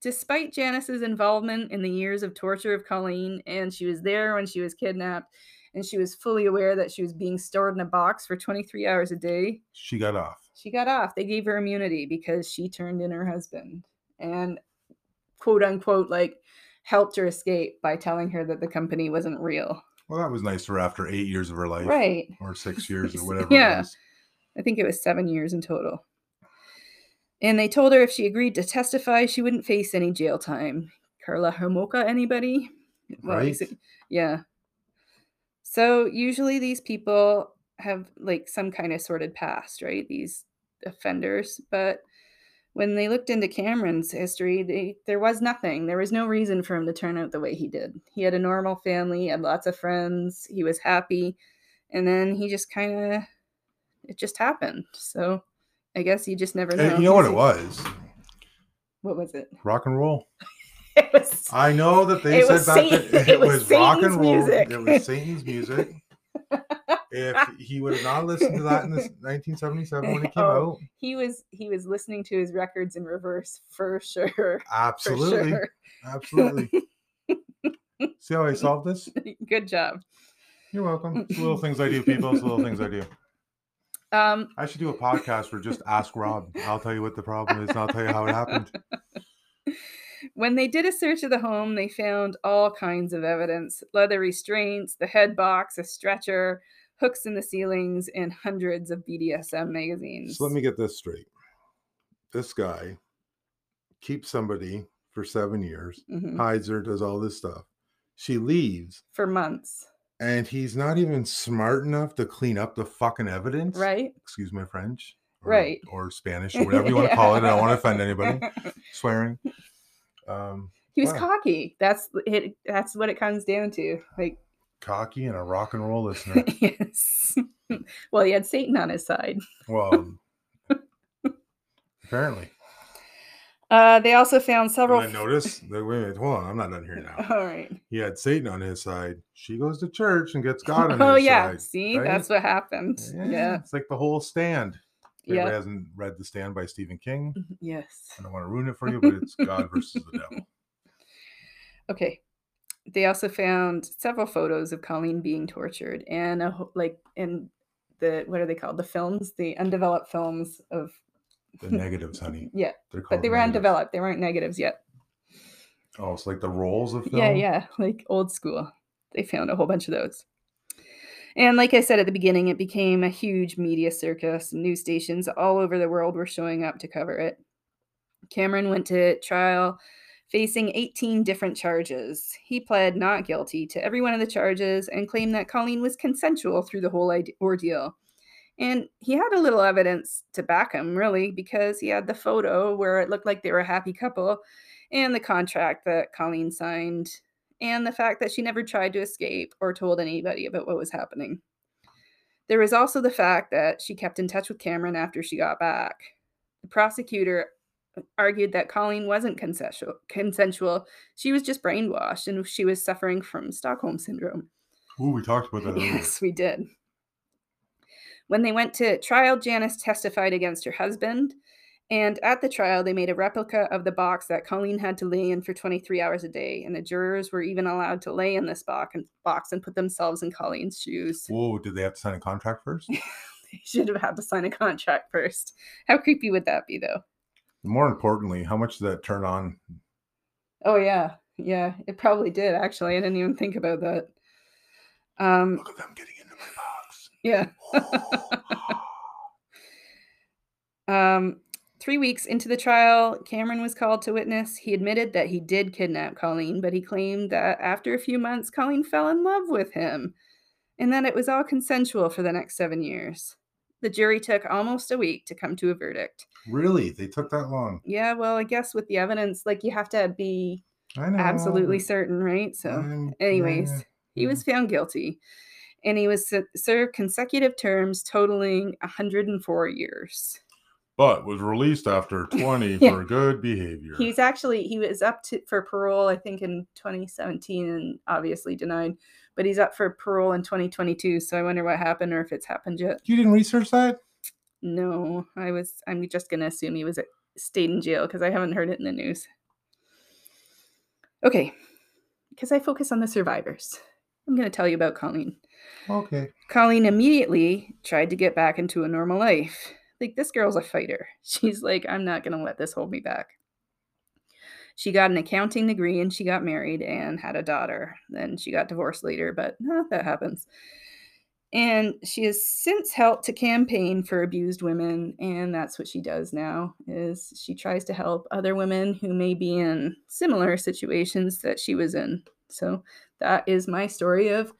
[SPEAKER 3] despite janice's involvement in the years of torture of colleen and she was there when she was kidnapped and she was fully aware that she was being stored in a box for 23 hours a day
[SPEAKER 2] She got off.
[SPEAKER 3] she got off they gave her immunity because she turned in her husband and quote unquote like helped her escape by telling her that the company wasn't real
[SPEAKER 2] Well, that was nice for after eight years of her life,
[SPEAKER 3] right
[SPEAKER 2] or (laughs) six years, or whatever.
[SPEAKER 3] yeah. I think it was seven years in total. And they told her if she agreed to testify, she wouldn't face any jail time. Karla Homolka, anybody? Well,
[SPEAKER 2] Right.
[SPEAKER 3] yeah. So usually these people have like some kind of sorted past, right? These offenders. But when they looked into Cameron's history, they, there was nothing. There was no reason for him to turn out the way he did. He had a normal family, had lots of friends, he was happy. And then he just kind of, it just happened. So I guess you just never eh, know.
[SPEAKER 2] And you know what it (laughs) was?
[SPEAKER 3] What was it?
[SPEAKER 2] Rock and roll. (laughs)
[SPEAKER 3] It was.
[SPEAKER 2] I know that they said back
[SPEAKER 3] Satan-
[SPEAKER 2] then
[SPEAKER 3] it
[SPEAKER 2] it
[SPEAKER 3] was
[SPEAKER 2] was rock and roll.
[SPEAKER 3] music.
[SPEAKER 2] It was Satan's music. (laughs) if (laughs) he would have not listened to that in this 1977 when it came
[SPEAKER 3] Oh,
[SPEAKER 2] out,
[SPEAKER 3] he was he was listening to his records in reverse for sure. For
[SPEAKER 2] absolutely,
[SPEAKER 3] sure.
[SPEAKER 2] absolutely. (laughs) See how I solved this?
[SPEAKER 3] Good job.
[SPEAKER 2] You're welcome. It's little (laughs) things I do, people. It's little things I do.
[SPEAKER 3] Um,
[SPEAKER 2] I should do a podcast where just ask Rob. I'll tell you what the problem is, and I'll tell you how it happened.
[SPEAKER 3] when they did a search of the home, they found all kinds of evidence leather restraints, the head box, a stretcher, hooks in the ceilings, and hundreds of BDSM magazines.
[SPEAKER 2] So let me get this straight. This guy keeps somebody for seven years,
[SPEAKER 3] Mhm.
[SPEAKER 2] hides her, does all this stuff. She leaves.
[SPEAKER 3] For months.
[SPEAKER 2] and he's not even smart enough to clean up the fucking evidence.
[SPEAKER 3] right?
[SPEAKER 2] Excuse my French. Or,
[SPEAKER 3] Right.
[SPEAKER 2] Or Spanish or (laughs) whatever you want to call it. I don't want to offend anybody.
[SPEAKER 3] anybody. (laughs)
[SPEAKER 2] Swearing. Um,
[SPEAKER 3] he was
[SPEAKER 2] Wow.
[SPEAKER 3] cocky. That's it. That's what it comes down to. Like,
[SPEAKER 2] cocky and a rock and roll (laughs) listener.
[SPEAKER 3] yes. (laughs) well, he had Satan on his side.
[SPEAKER 2] Well, (laughs) apparently.
[SPEAKER 3] Uh, they also found several.
[SPEAKER 2] And I notice that wait, wait, hold on, I'm not done here now.
[SPEAKER 3] All right.
[SPEAKER 2] He had Satan on his side. She goes to church and gets God on
[SPEAKER 3] Oh
[SPEAKER 2] his
[SPEAKER 3] yeah.
[SPEAKER 2] side.
[SPEAKER 3] See,
[SPEAKER 2] right?
[SPEAKER 3] that's what happened. Yeah.
[SPEAKER 2] It's like the whole stand.
[SPEAKER 3] Yeah.
[SPEAKER 2] hasn't read The Stand by Stephen King,
[SPEAKER 3] Yes.
[SPEAKER 2] I don't want to ruin it for you, but it's God versus the devil.
[SPEAKER 3] Okay. They also found several photos of Colleen being tortured and a, like in the what are they called? The films, the undeveloped films of
[SPEAKER 2] The (laughs) negatives, honey.
[SPEAKER 3] yeah, but they were
[SPEAKER 2] negatives.
[SPEAKER 3] undeveloped. They weren't negatives yet.
[SPEAKER 2] Oh, it's like the rolls of film.
[SPEAKER 3] Yeah, yeah, like old school. They found a whole bunch of those. And like I said at the beginning, it became a huge media circus. News stations all over the world were showing up to cover it. Cameron went to trial facing 18 different charges. He pled not guilty to every one of the charges and claimed that Colleen was consensual through the whole ordeal. And he had a little evidence to back him, really, because he had the photo where it looked like they were a happy couple and the contract that Colleen signed, and the fact that she never tried to escape or told anybody about what was happening. There was also the fact that she kept in touch with Cameron after she got back. The prosecutor argued that Colleen wasn't consensual. consensual. She was just brainwashed and she was suffering from Stockholm syndrome.
[SPEAKER 2] Ooh, we talked about that earlier.
[SPEAKER 3] Yes, we did. When they went to trial, Janice testified against her husband. And at the trial, they made a replica of the box that Colleen had to lay in for 23 hours a day. And the jurors were even allowed to lay in this box and, box and put themselves in Colleen's shoes.
[SPEAKER 2] Whoa, did they have to sign a contract first? (laughs)
[SPEAKER 3] They should have had to sign a contract first. How creepy would that be, though?
[SPEAKER 2] More importantly, how much did that turn on?
[SPEAKER 3] Oh, yeah. Yeah, it probably did, actually. I didn't even think about that. Um,
[SPEAKER 2] Look at them getting into my box.
[SPEAKER 3] yeah. (laughs) Um, three weeks into the trial, Cameron was called to witness. He admitted that he did kidnap Colleen, but he claimed that after a few months, Colleen fell in love with him and that it was all consensual for the next seven years. The jury took almost a week to come to a verdict.
[SPEAKER 2] really? They took that long?
[SPEAKER 3] Yeah, well, I guess with the evidence, like you have to be absolutely certain, right? So,
[SPEAKER 2] I'm-
[SPEAKER 3] anyways,
[SPEAKER 2] yeah,
[SPEAKER 3] he was found guilty and he was served consecutive terms totaling 104 years.
[SPEAKER 2] But was released after (laughs) 20
[SPEAKER 3] Yeah.
[SPEAKER 2] for good behavior.
[SPEAKER 3] He's actually he was up to for parole I think in 2017 and obviously denied, but he's up for parole in 2022. So I wonder what happened or if it's happened yet.
[SPEAKER 2] you didn't research that?
[SPEAKER 3] No, I was I'm just gonna assume he was at, stayed in jail because I haven't heard it in the news. Okay, because I focus on the survivors. I'm gonna tell you about Colleen.
[SPEAKER 2] Okay.
[SPEAKER 3] Colleen immediately tried to get back into a normal life. Like, this girl's a fighter. (laughs) She's like, I'm not going to let this hold me back. She got an accounting degree and she got married and had a daughter. Then she got divorced later, but eh, that happens. And she has since helped to campaign for abused women, and that's what she does now. Is she tries to help other women who may be in similar situations that she was in. So that is my story of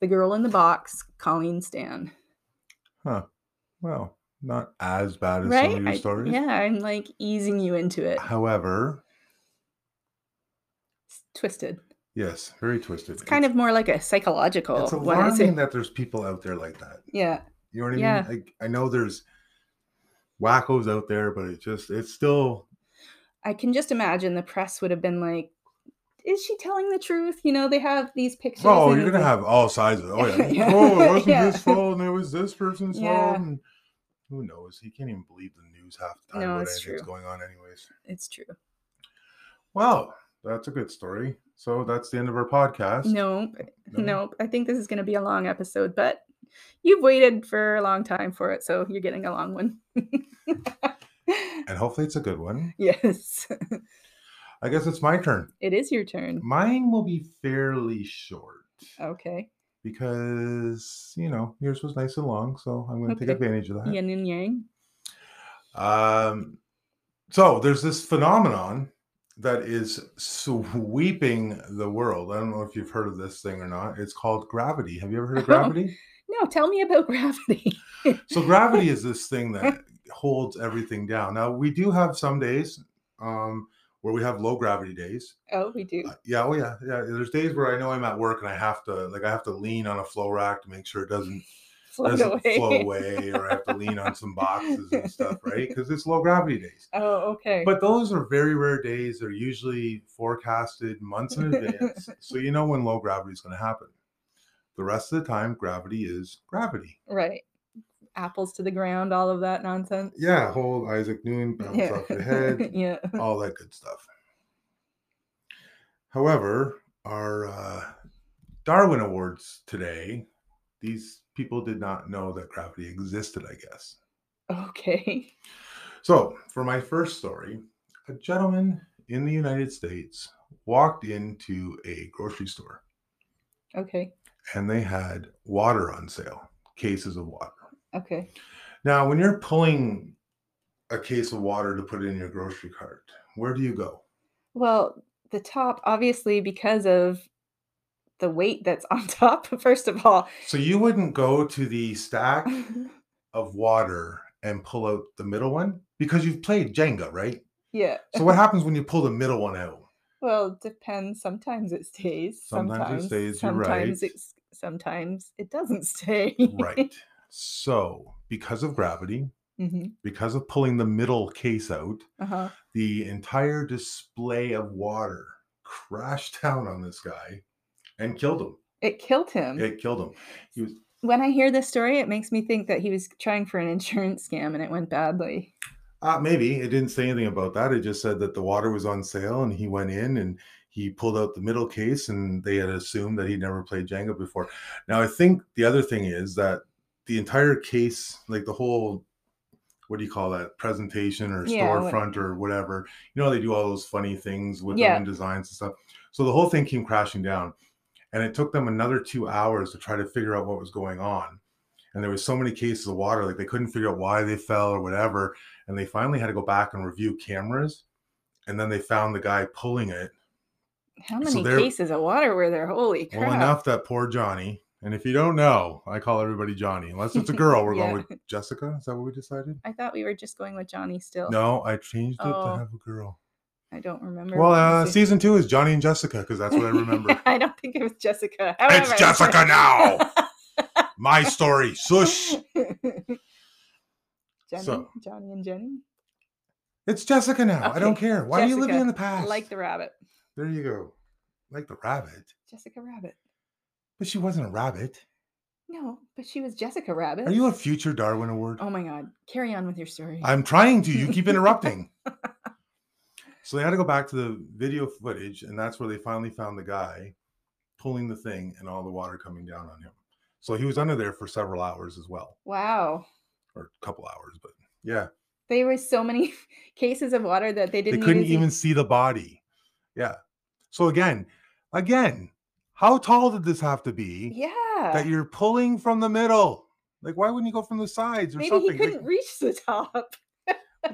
[SPEAKER 3] the girl in the box, Colleen Stan.
[SPEAKER 2] Huh. Well, not as bad as
[SPEAKER 3] right?
[SPEAKER 2] some of your
[SPEAKER 3] I-
[SPEAKER 2] stories.
[SPEAKER 3] yeah, I'm like easing you into it.
[SPEAKER 2] However,
[SPEAKER 3] twisted.
[SPEAKER 2] yes, very twisted.
[SPEAKER 3] It's kind of more like a psychological
[SPEAKER 2] It's.
[SPEAKER 3] It's
[SPEAKER 2] alarming that there's people out there like that.
[SPEAKER 3] yeah,
[SPEAKER 2] You know what I
[SPEAKER 3] Yeah.
[SPEAKER 2] mean? Like I know there's wackos out there, but it just it's still
[SPEAKER 3] I can just imagine the press would have been like, "Is she telling the truth?" You know, they have these pictures.
[SPEAKER 2] oh, you're gonna
[SPEAKER 3] like-
[SPEAKER 2] have all sides of it. Oh yeah. (laughs)
[SPEAKER 3] Yeah.
[SPEAKER 2] Oh, it wasn't (laughs)
[SPEAKER 3] Yeah.
[SPEAKER 2] his fault and it was this person's
[SPEAKER 3] Yeah.
[SPEAKER 2] fault. And who knows? He can't even believe the news half the time
[SPEAKER 3] No, it's
[SPEAKER 2] anything that's
[SPEAKER 3] true.
[SPEAKER 2] going on anyways.
[SPEAKER 3] It's true.
[SPEAKER 2] Well, that's a good story. So that's the end of our podcast.
[SPEAKER 3] Nope,
[SPEAKER 2] No?
[SPEAKER 3] nope. I think this is going to be a long episode, but you've waited for a long time for it, so you're getting a long one. (laughs)
[SPEAKER 2] And hopefully it's a good one.
[SPEAKER 3] yes, (laughs)
[SPEAKER 2] I guess it's my turn.
[SPEAKER 3] it is your turn.
[SPEAKER 2] Mine will be fairly short
[SPEAKER 3] Okay,
[SPEAKER 2] because, you know, yours was nice and long. So I'm going to take advantage of that.
[SPEAKER 3] yin and yang.
[SPEAKER 2] Um, so there's this phenomenon that is sweeping the world. I don't know if you've heard of this thing or not. It's called gravity. Have you ever heard of
[SPEAKER 3] Oh.
[SPEAKER 2] gravity?
[SPEAKER 3] No, tell me about (laughs) gravity.
[SPEAKER 2] so gravity is this thing that holds everything down. Now we do have some days um, where we have low gravity days.
[SPEAKER 3] oh, we do.
[SPEAKER 2] Uh, yeah, oh yeah, yeah. There's days where I know I'm at work and I have to like I have to lean on a flow rack to make sure it doesn't
[SPEAKER 3] Float
[SPEAKER 2] doesn't
[SPEAKER 3] away.
[SPEAKER 2] flow (laughs) away, or I have to lean on some boxes and stuff, right? Because it's low gravity days.
[SPEAKER 3] Oh, okay.
[SPEAKER 2] But those are very rare days. They're usually forecasted months in advance, (laughs) so you know when low gravity is going to happen. The rest of the time, gravity is gravity.
[SPEAKER 3] right. Apples to the ground, all of that nonsense.
[SPEAKER 2] Yeah, hold Isaac Newton, bounce
[SPEAKER 3] Yeah.
[SPEAKER 2] off your (laughs) head,
[SPEAKER 3] yeah.
[SPEAKER 2] all that good stuff. However, our uh, Darwin Awards today, these people did not know that gravity existed, I guess.
[SPEAKER 3] Okay. (laughs)
[SPEAKER 2] So, for my first story, a gentleman in the United States walked into a grocery store
[SPEAKER 3] Okay.
[SPEAKER 2] and they had water on sale, cases of water.
[SPEAKER 3] Okay.
[SPEAKER 2] Now, when you're pulling a case of water to put it in your grocery cart, where do you go?
[SPEAKER 3] Well, the top, obviously, because of the weight that's (laughs) on top, first of all.
[SPEAKER 2] So, you wouldn't go to the stack of water and pull out the middle one because you've played Jenga, right?
[SPEAKER 3] yeah.
[SPEAKER 2] So, what happens when you pull the middle one out?
[SPEAKER 3] Well, it depends. Sometimes it stays.
[SPEAKER 2] Sometimes it stays,
[SPEAKER 3] Sometimes
[SPEAKER 2] right.
[SPEAKER 3] it's sometimes it doesn't stay.
[SPEAKER 2] Right. (laughs) So, because of gravity,
[SPEAKER 3] hmm
[SPEAKER 2] because of pulling the middle case out,
[SPEAKER 3] Uh-huh.
[SPEAKER 2] the entire display of water crashed (laughs) down on this guy and killed him.
[SPEAKER 3] It killed him.
[SPEAKER 2] It killed him. He was
[SPEAKER 3] when I hear this story, it makes me think that he was trying for an insurance scam and it went badly.
[SPEAKER 2] uh, maybe it didn't say anything about that. It just said that the water was on sale and he went in and he pulled out the middle case and they had assumed that he'd never played Jenga before. Now, I think the other thing is that the entire case, like the whole what do you call that presentation or
[SPEAKER 3] Yeah, what-
[SPEAKER 2] storefront or whatever? You know, they do all those funny things with
[SPEAKER 3] Yeah.
[SPEAKER 2] their own designs and stuff. So the whole thing came crashing down, and it took them another two hours to try to figure out what was going on. And there was so many cases of water, like they couldn't figure out why they fell or whatever. And they finally had to go back and review cameras, and then they found the guy pulling it
[SPEAKER 3] How many
[SPEAKER 2] there-
[SPEAKER 3] cases of water were there? Holy crap.
[SPEAKER 2] well enough that poor Johnny. And if you don't know, I call everybody Johnny, unless it's a girl. We're (laughs)
[SPEAKER 3] Yeah.
[SPEAKER 2] going with Jessica. Is that what we decided?
[SPEAKER 3] I thought we were just going with Johnny still.
[SPEAKER 2] No, I changed it
[SPEAKER 3] Oh.
[SPEAKER 2] to have a girl.
[SPEAKER 3] I don't remember.
[SPEAKER 2] Well, uh, season two is Johnny and Jessica because that's what I remember. (laughs)
[SPEAKER 3] I don't think it was Jessica.
[SPEAKER 2] it's
[SPEAKER 3] However-
[SPEAKER 2] Jessica now. (laughs) My story. Sush. (laughs)
[SPEAKER 3] Jenny,
[SPEAKER 2] So-
[SPEAKER 3] Johnny and Jenny.
[SPEAKER 2] It's Jessica now. I don't care. Why are you living in the past?
[SPEAKER 3] Like the rabbit.
[SPEAKER 2] There you go. Like the rabbit.
[SPEAKER 3] Jessica Rabbit.
[SPEAKER 2] But she wasn't a rabbit.
[SPEAKER 3] No, but she was Jessica Rabbit.
[SPEAKER 2] Are you a future Darwin Award?
[SPEAKER 3] Oh my god. Carry on with your story.
[SPEAKER 2] I'm trying to. You keep interrupting. So they had to go back to the video footage, and that's where they finally found the guy pulling the thing and all the water coming down on him. So he was under there for several hours as well,
[SPEAKER 3] wow.
[SPEAKER 2] or a couple hours, but yeah,
[SPEAKER 3] There were so many (laughs) cases of water that they didn't
[SPEAKER 2] they couldn't even see the body. Yeah. So again, again, how tall did this have to be
[SPEAKER 3] Yeah.
[SPEAKER 2] that you're pulling from the middle? Like, why wouldn't you go from the sides or
[SPEAKER 3] Maybe
[SPEAKER 2] something?
[SPEAKER 3] he
[SPEAKER 2] Like,
[SPEAKER 3] couldn't reach the top.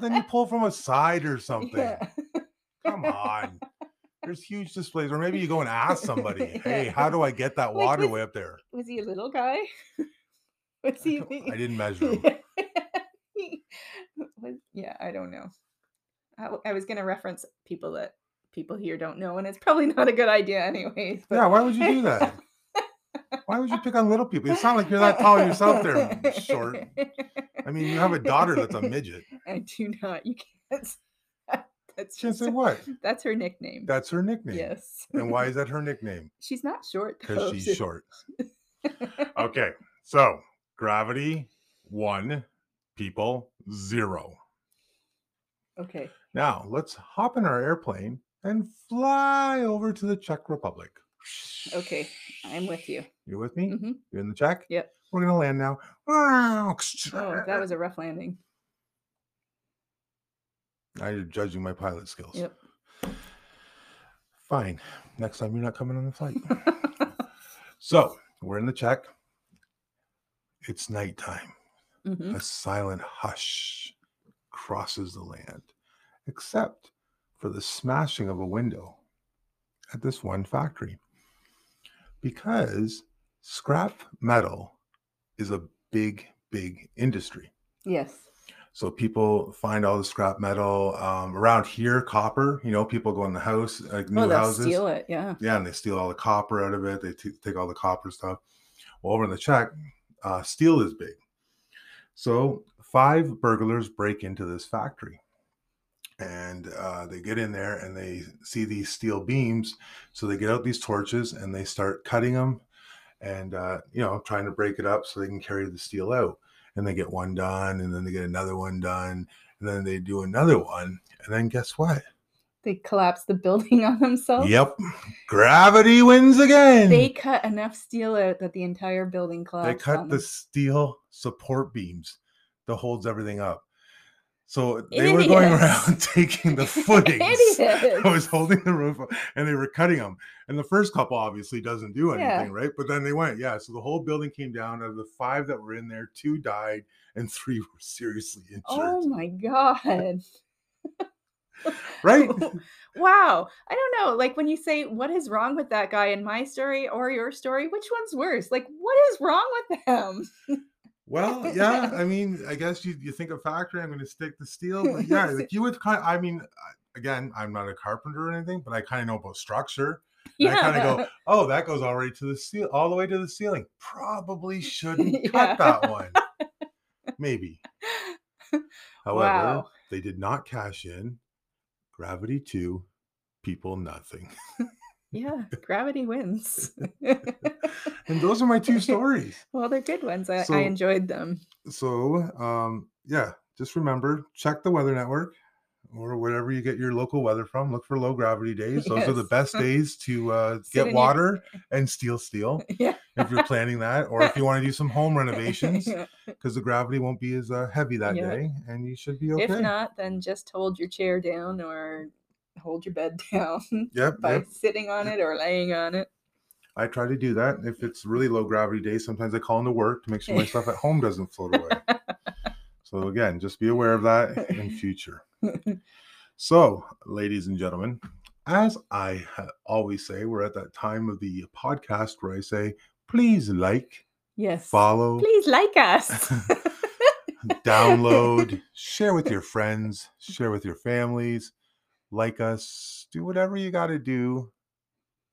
[SPEAKER 2] then you pull from a side or (laughs) something.
[SPEAKER 3] Yeah.
[SPEAKER 2] Come on. There's huge displays. Or maybe you go and ask somebody, (laughs) hey, how do I get that
[SPEAKER 3] Like,
[SPEAKER 2] water
[SPEAKER 3] was-
[SPEAKER 2] way up there?
[SPEAKER 3] Was he a little guy? (laughs) Was he?
[SPEAKER 2] don't- I didn't (laughs) measure him.
[SPEAKER 3] Was- yeah, I don't know. I was gonna reference people that people here don't know, and it's probably not a good idea, anyways.
[SPEAKER 2] Yeah, why would you do that? Why would you pick on little people? It's not like you're that tall yourself there, short. I mean, you have a daughter that's a midget.
[SPEAKER 3] I do not. You can't. (laughs) That's
[SPEAKER 2] She can
[SPEAKER 3] just
[SPEAKER 2] say what? (laughs)
[SPEAKER 3] That's her nickname.
[SPEAKER 2] That's her nickname.
[SPEAKER 3] yes.
[SPEAKER 2] And why is (laughs) that her nickname?
[SPEAKER 3] She's not short.
[SPEAKER 2] Because she's short. Okay, so gravity, one, people, zero.
[SPEAKER 3] okay.
[SPEAKER 2] Now let's hop in our airplane and fly over to the Czech Republic.
[SPEAKER 3] Okay. I'm with you.
[SPEAKER 2] You with me?
[SPEAKER 3] Mhm.
[SPEAKER 2] You in the Czech?
[SPEAKER 3] Yep.
[SPEAKER 2] We're gonna land now.
[SPEAKER 3] Oh, that was a rough landing.
[SPEAKER 2] Now you're judging my pilot skills.
[SPEAKER 3] Yep.
[SPEAKER 2] Fine. Next time you're not coming on the flight. (laughs) so we're in the Czech. It's nighttime.
[SPEAKER 3] Mhm.
[SPEAKER 2] A silent hush crosses the land, except for the smashing of a window at this one factory because scrap metal is a big, big industry.
[SPEAKER 3] Yes.
[SPEAKER 2] So people find all the scrap metal um, around here, copper. You know, people go in the house, like new
[SPEAKER 3] oh,
[SPEAKER 2] houses.
[SPEAKER 3] steal it. Yeah.
[SPEAKER 2] Yeah, and they steal all the copper out of it. They t- take all the copper stuff. Well, over in the Czech, uh, steel is big. So five burglars break into this factory, and uh, they get in there and they see these steel beams. So they get out these torches and they start cutting them, and uh, you know, trying to break it up so they can carry the steel out. And they get one done, and then they get another one done, and then they do another one, and then guess what?
[SPEAKER 3] They collapse the (laughs) building on themselves.
[SPEAKER 2] Yep. Gravity wins again.
[SPEAKER 3] They cut enough steel out that the entire building collapsed.
[SPEAKER 2] they cut the steel support beams that holds everything up. So they were going (laughs) around (laughs) taking the (laughs) footings
[SPEAKER 3] Idiots.
[SPEAKER 2] was holding the roof and they were cutting them. And the first couple obviously doesn't do
[SPEAKER 3] Yeah.
[SPEAKER 2] anything, right? But then they went, yeah. So the whole building came down. Out of the five that were in there, two died and three were seriously injured.
[SPEAKER 3] Oh my god.
[SPEAKER 2] right?
[SPEAKER 3] wow. I don't know. Like when you say what is wrong with that guy in my story or your story, which one's worse? Like what is wrong with them?
[SPEAKER 2] Well, (laughs) yeah. I mean, I guess you, you think of factory, I'm going to stick to steel. But yeah, (laughs) like you would kind I mean, again, I'm not a carpenter or anything, but I kind of know about structure. And I kind of go, (laughs) oh, that goes all right to the seal, all the way to the ceiling. Probably shouldn't
[SPEAKER 3] Yeah.
[SPEAKER 2] cut that one. Maybe. However,
[SPEAKER 3] Wow.
[SPEAKER 2] they did not cash in. Gravity two, people nothing.
[SPEAKER 3] Yeah, gravity wins. (laughs) (laughs)
[SPEAKER 2] And those are my two stories.
[SPEAKER 3] well, they're good ones. I,
[SPEAKER 2] So-
[SPEAKER 3] I enjoyed them.
[SPEAKER 2] So, um, yeah, just remember check the Weather Network or wherever you get your local weather from. Look for low gravity (laughs) days. Those are the best days to uh, get
[SPEAKER 3] your-
[SPEAKER 2] water and steal steel
[SPEAKER 3] Yeah.
[SPEAKER 2] if you're planning that, or if you want to do some home renovations
[SPEAKER 3] Yeah.
[SPEAKER 2] because the gravity won't be as uh, heavy that
[SPEAKER 3] Yeah.
[SPEAKER 2] day, and you should be okay.
[SPEAKER 3] If not, then just hold your chair down or hold your bed (laughs) down
[SPEAKER 2] yep,
[SPEAKER 3] by
[SPEAKER 2] yep.
[SPEAKER 3] sitting on it or laying on it.
[SPEAKER 2] I try to do that. If it's really low gravity day, sometimes I call into work to make sure my stuff at home doesn't float away. (laughs) So again, just be aware of that in (laughs) future. So, ladies and gentlemen, as I always say, we're at that time of the podcast where I say, please like,
[SPEAKER 3] yes.
[SPEAKER 2] follow,
[SPEAKER 3] Please like us.
[SPEAKER 2] download, share with your friends, share with your families, like us, do whatever you got to do.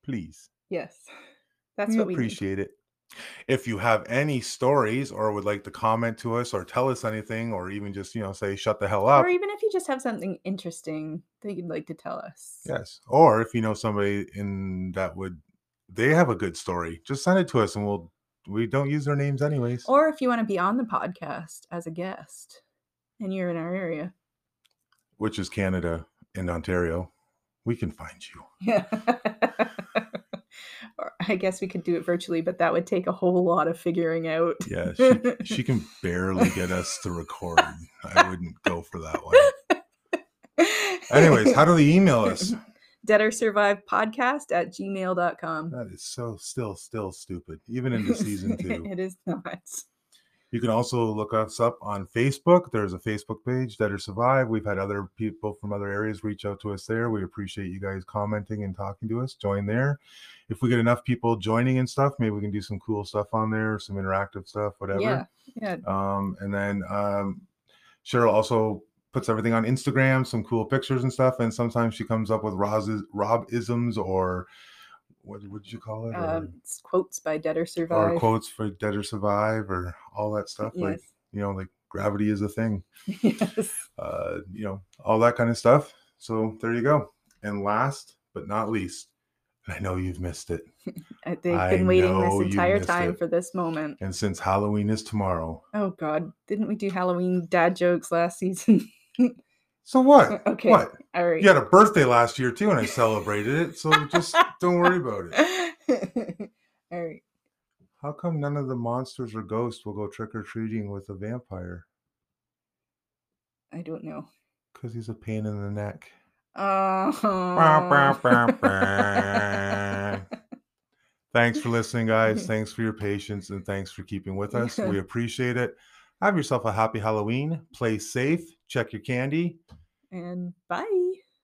[SPEAKER 2] Please.
[SPEAKER 3] yes. That's
[SPEAKER 2] we
[SPEAKER 3] what we need.
[SPEAKER 2] appreciate it. If you have any stories or would like to comment to us or tell us anything or even just, you know, say shut the hell up.
[SPEAKER 3] Or even if you just have something interesting that you'd like to tell us.
[SPEAKER 2] Yes. Or if you know somebody in that would they have a good story, just send it to us and we'll we don't use their names anyways.
[SPEAKER 3] Or if you want to be on the podcast as a guest and you're in our area.
[SPEAKER 2] which is Canada and Ontario. We can find you. (laughs)
[SPEAKER 3] Yeah. or I guess we could do it virtually, but that would take a whole lot of figuring out.
[SPEAKER 2] Yeah, (laughs) she, she can barely get us to record. I wouldn't go for that one. (laughs) Anyways, how do they email us?
[SPEAKER 3] Dead or Survive Podcast at gmail.com.
[SPEAKER 2] That is so still still stupid, even into season two.
[SPEAKER 3] it is not.
[SPEAKER 2] You can also look us up on Facebook. There's a Facebook page, Dead or Survive. We've had other people from other areas reach out to us there. We appreciate you guys commenting and talking to us. Join there. If we get enough people joining and stuff, maybe we can do some cool stuff on there, some interactive stuff, whatever.
[SPEAKER 3] Yeah. Yeah.
[SPEAKER 2] Um, and then um, Cheryl also puts everything on Instagram, some cool pictures and stuff. And sometimes she comes up with Rob isms or what would you call it?
[SPEAKER 3] Um, it's quotes by Dead or Survive.
[SPEAKER 2] or quotes for Dead or Survive or all that stuff. Like,
[SPEAKER 3] Yes.
[SPEAKER 2] you know, like gravity is a thing, (laughs)
[SPEAKER 3] yes.
[SPEAKER 2] uh, you know, all that kind of stuff. So there you go. And last but not least, I know you've missed it. (laughs)
[SPEAKER 3] They've been waiting this entire time
[SPEAKER 2] it.
[SPEAKER 3] for this moment.
[SPEAKER 2] And since Halloween is tomorrow,
[SPEAKER 3] Oh God, didn't we do Halloween dad jokes last season? (laughs)
[SPEAKER 2] so what?
[SPEAKER 3] okay.
[SPEAKER 2] What?
[SPEAKER 3] All right.
[SPEAKER 2] You had a birthday last year too, and I celebrated it. So (laughs) just don't worry about it.
[SPEAKER 3] All right.
[SPEAKER 2] How come none of the monsters or ghosts will go trick or treating with a vampire?
[SPEAKER 3] I don't know.
[SPEAKER 2] Because he's a pain in the neck.
[SPEAKER 3] Oh. (laughs)
[SPEAKER 2] Thanks for listening, guys. (laughs) Thanks for your patience and thanks for keeping with us. We appreciate it. Have yourself a happy Halloween. Play safe. Check your candy.
[SPEAKER 3] And bye.